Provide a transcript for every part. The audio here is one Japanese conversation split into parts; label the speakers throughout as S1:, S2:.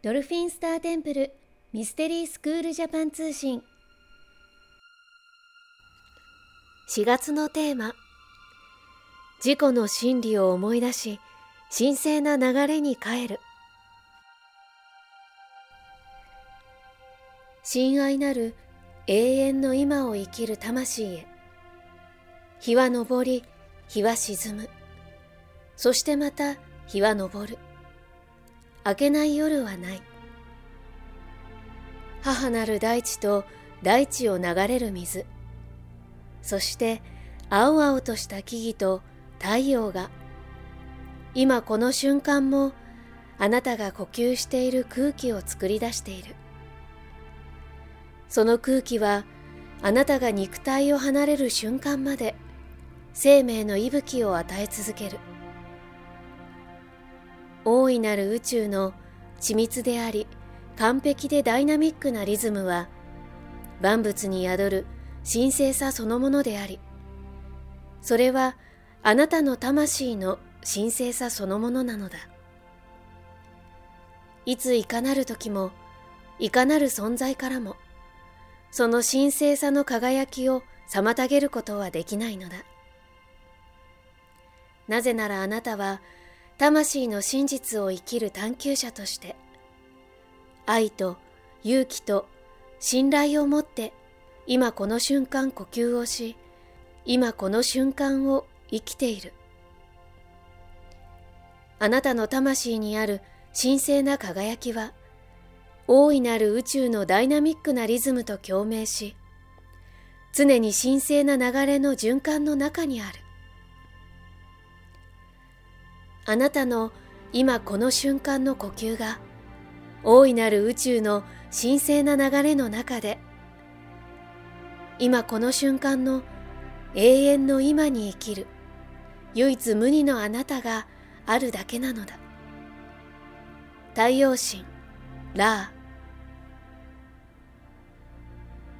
S1: ドルフィンスターテンプルミステリースクールジャパン通信。4月のテーマ。自己の真理を思い出し神聖な流れに帰る。親愛なる永遠の今を生きる魂へ。日は昇り日は沈む。そしてまた日は昇る。明けない夜はない。母なる大地と大地を流れる水。そして青々とした木々と太陽が。今この瞬間もあなたが呼吸している空気を作り出している。その空気はあなたが肉体を離れる瞬間まで生命の息吹を与え続ける。大いなる宇宙の緻密であり完璧でダイナミックなリズムは万物に宿る神聖さそのものでありそれはあなたの魂の神聖さそのものなのだ。いついかなる時もいかなる存在からもその神聖さの輝きを妨げることはできないのだ。なぜならあなたは魂の真実を生きる探求者として愛と勇気と信頼を持って今この瞬間呼吸をし今この瞬間を生きている。あなたの魂にある神聖な輝きは大いなる宇宙のダイナミックなリズムと共鳴し常に神聖な流れの循環の中にある。あなたの今この瞬間の呼吸が大いなる宇宙の神聖な流れの中で今この瞬間の永遠の今に生きる唯一無二のあなたがあるだけなのだ。太陽神ラー。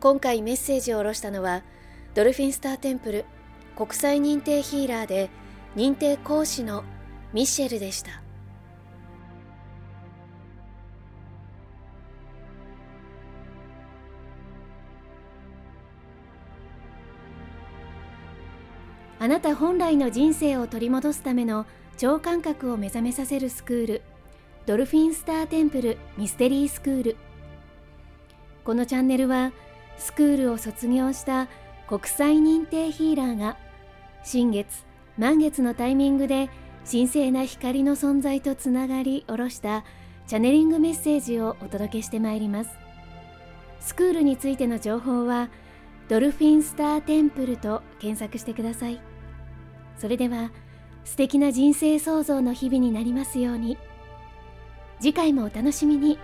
S1: 今回メッセージを下ろしたのはドルフィンスターテンプル国際認定ヒーラーで認定講師のミシェルでした。あなた本来の人生を取り戻すための超感覚を目覚めさせるスクールドルフィンスターテンプルミステリースクール。このチャンネルはスクールを卒業した国際認定ヒーラーが新月満月のタイミングで神聖な光の存在とつながり下ろしたチャネリングメッセージをお届けしてまいります。スクールについての情報はドルフィンスターテンプルと検索してください。それでは素敵な人生創造の日々になりますように。次回もお楽しみに。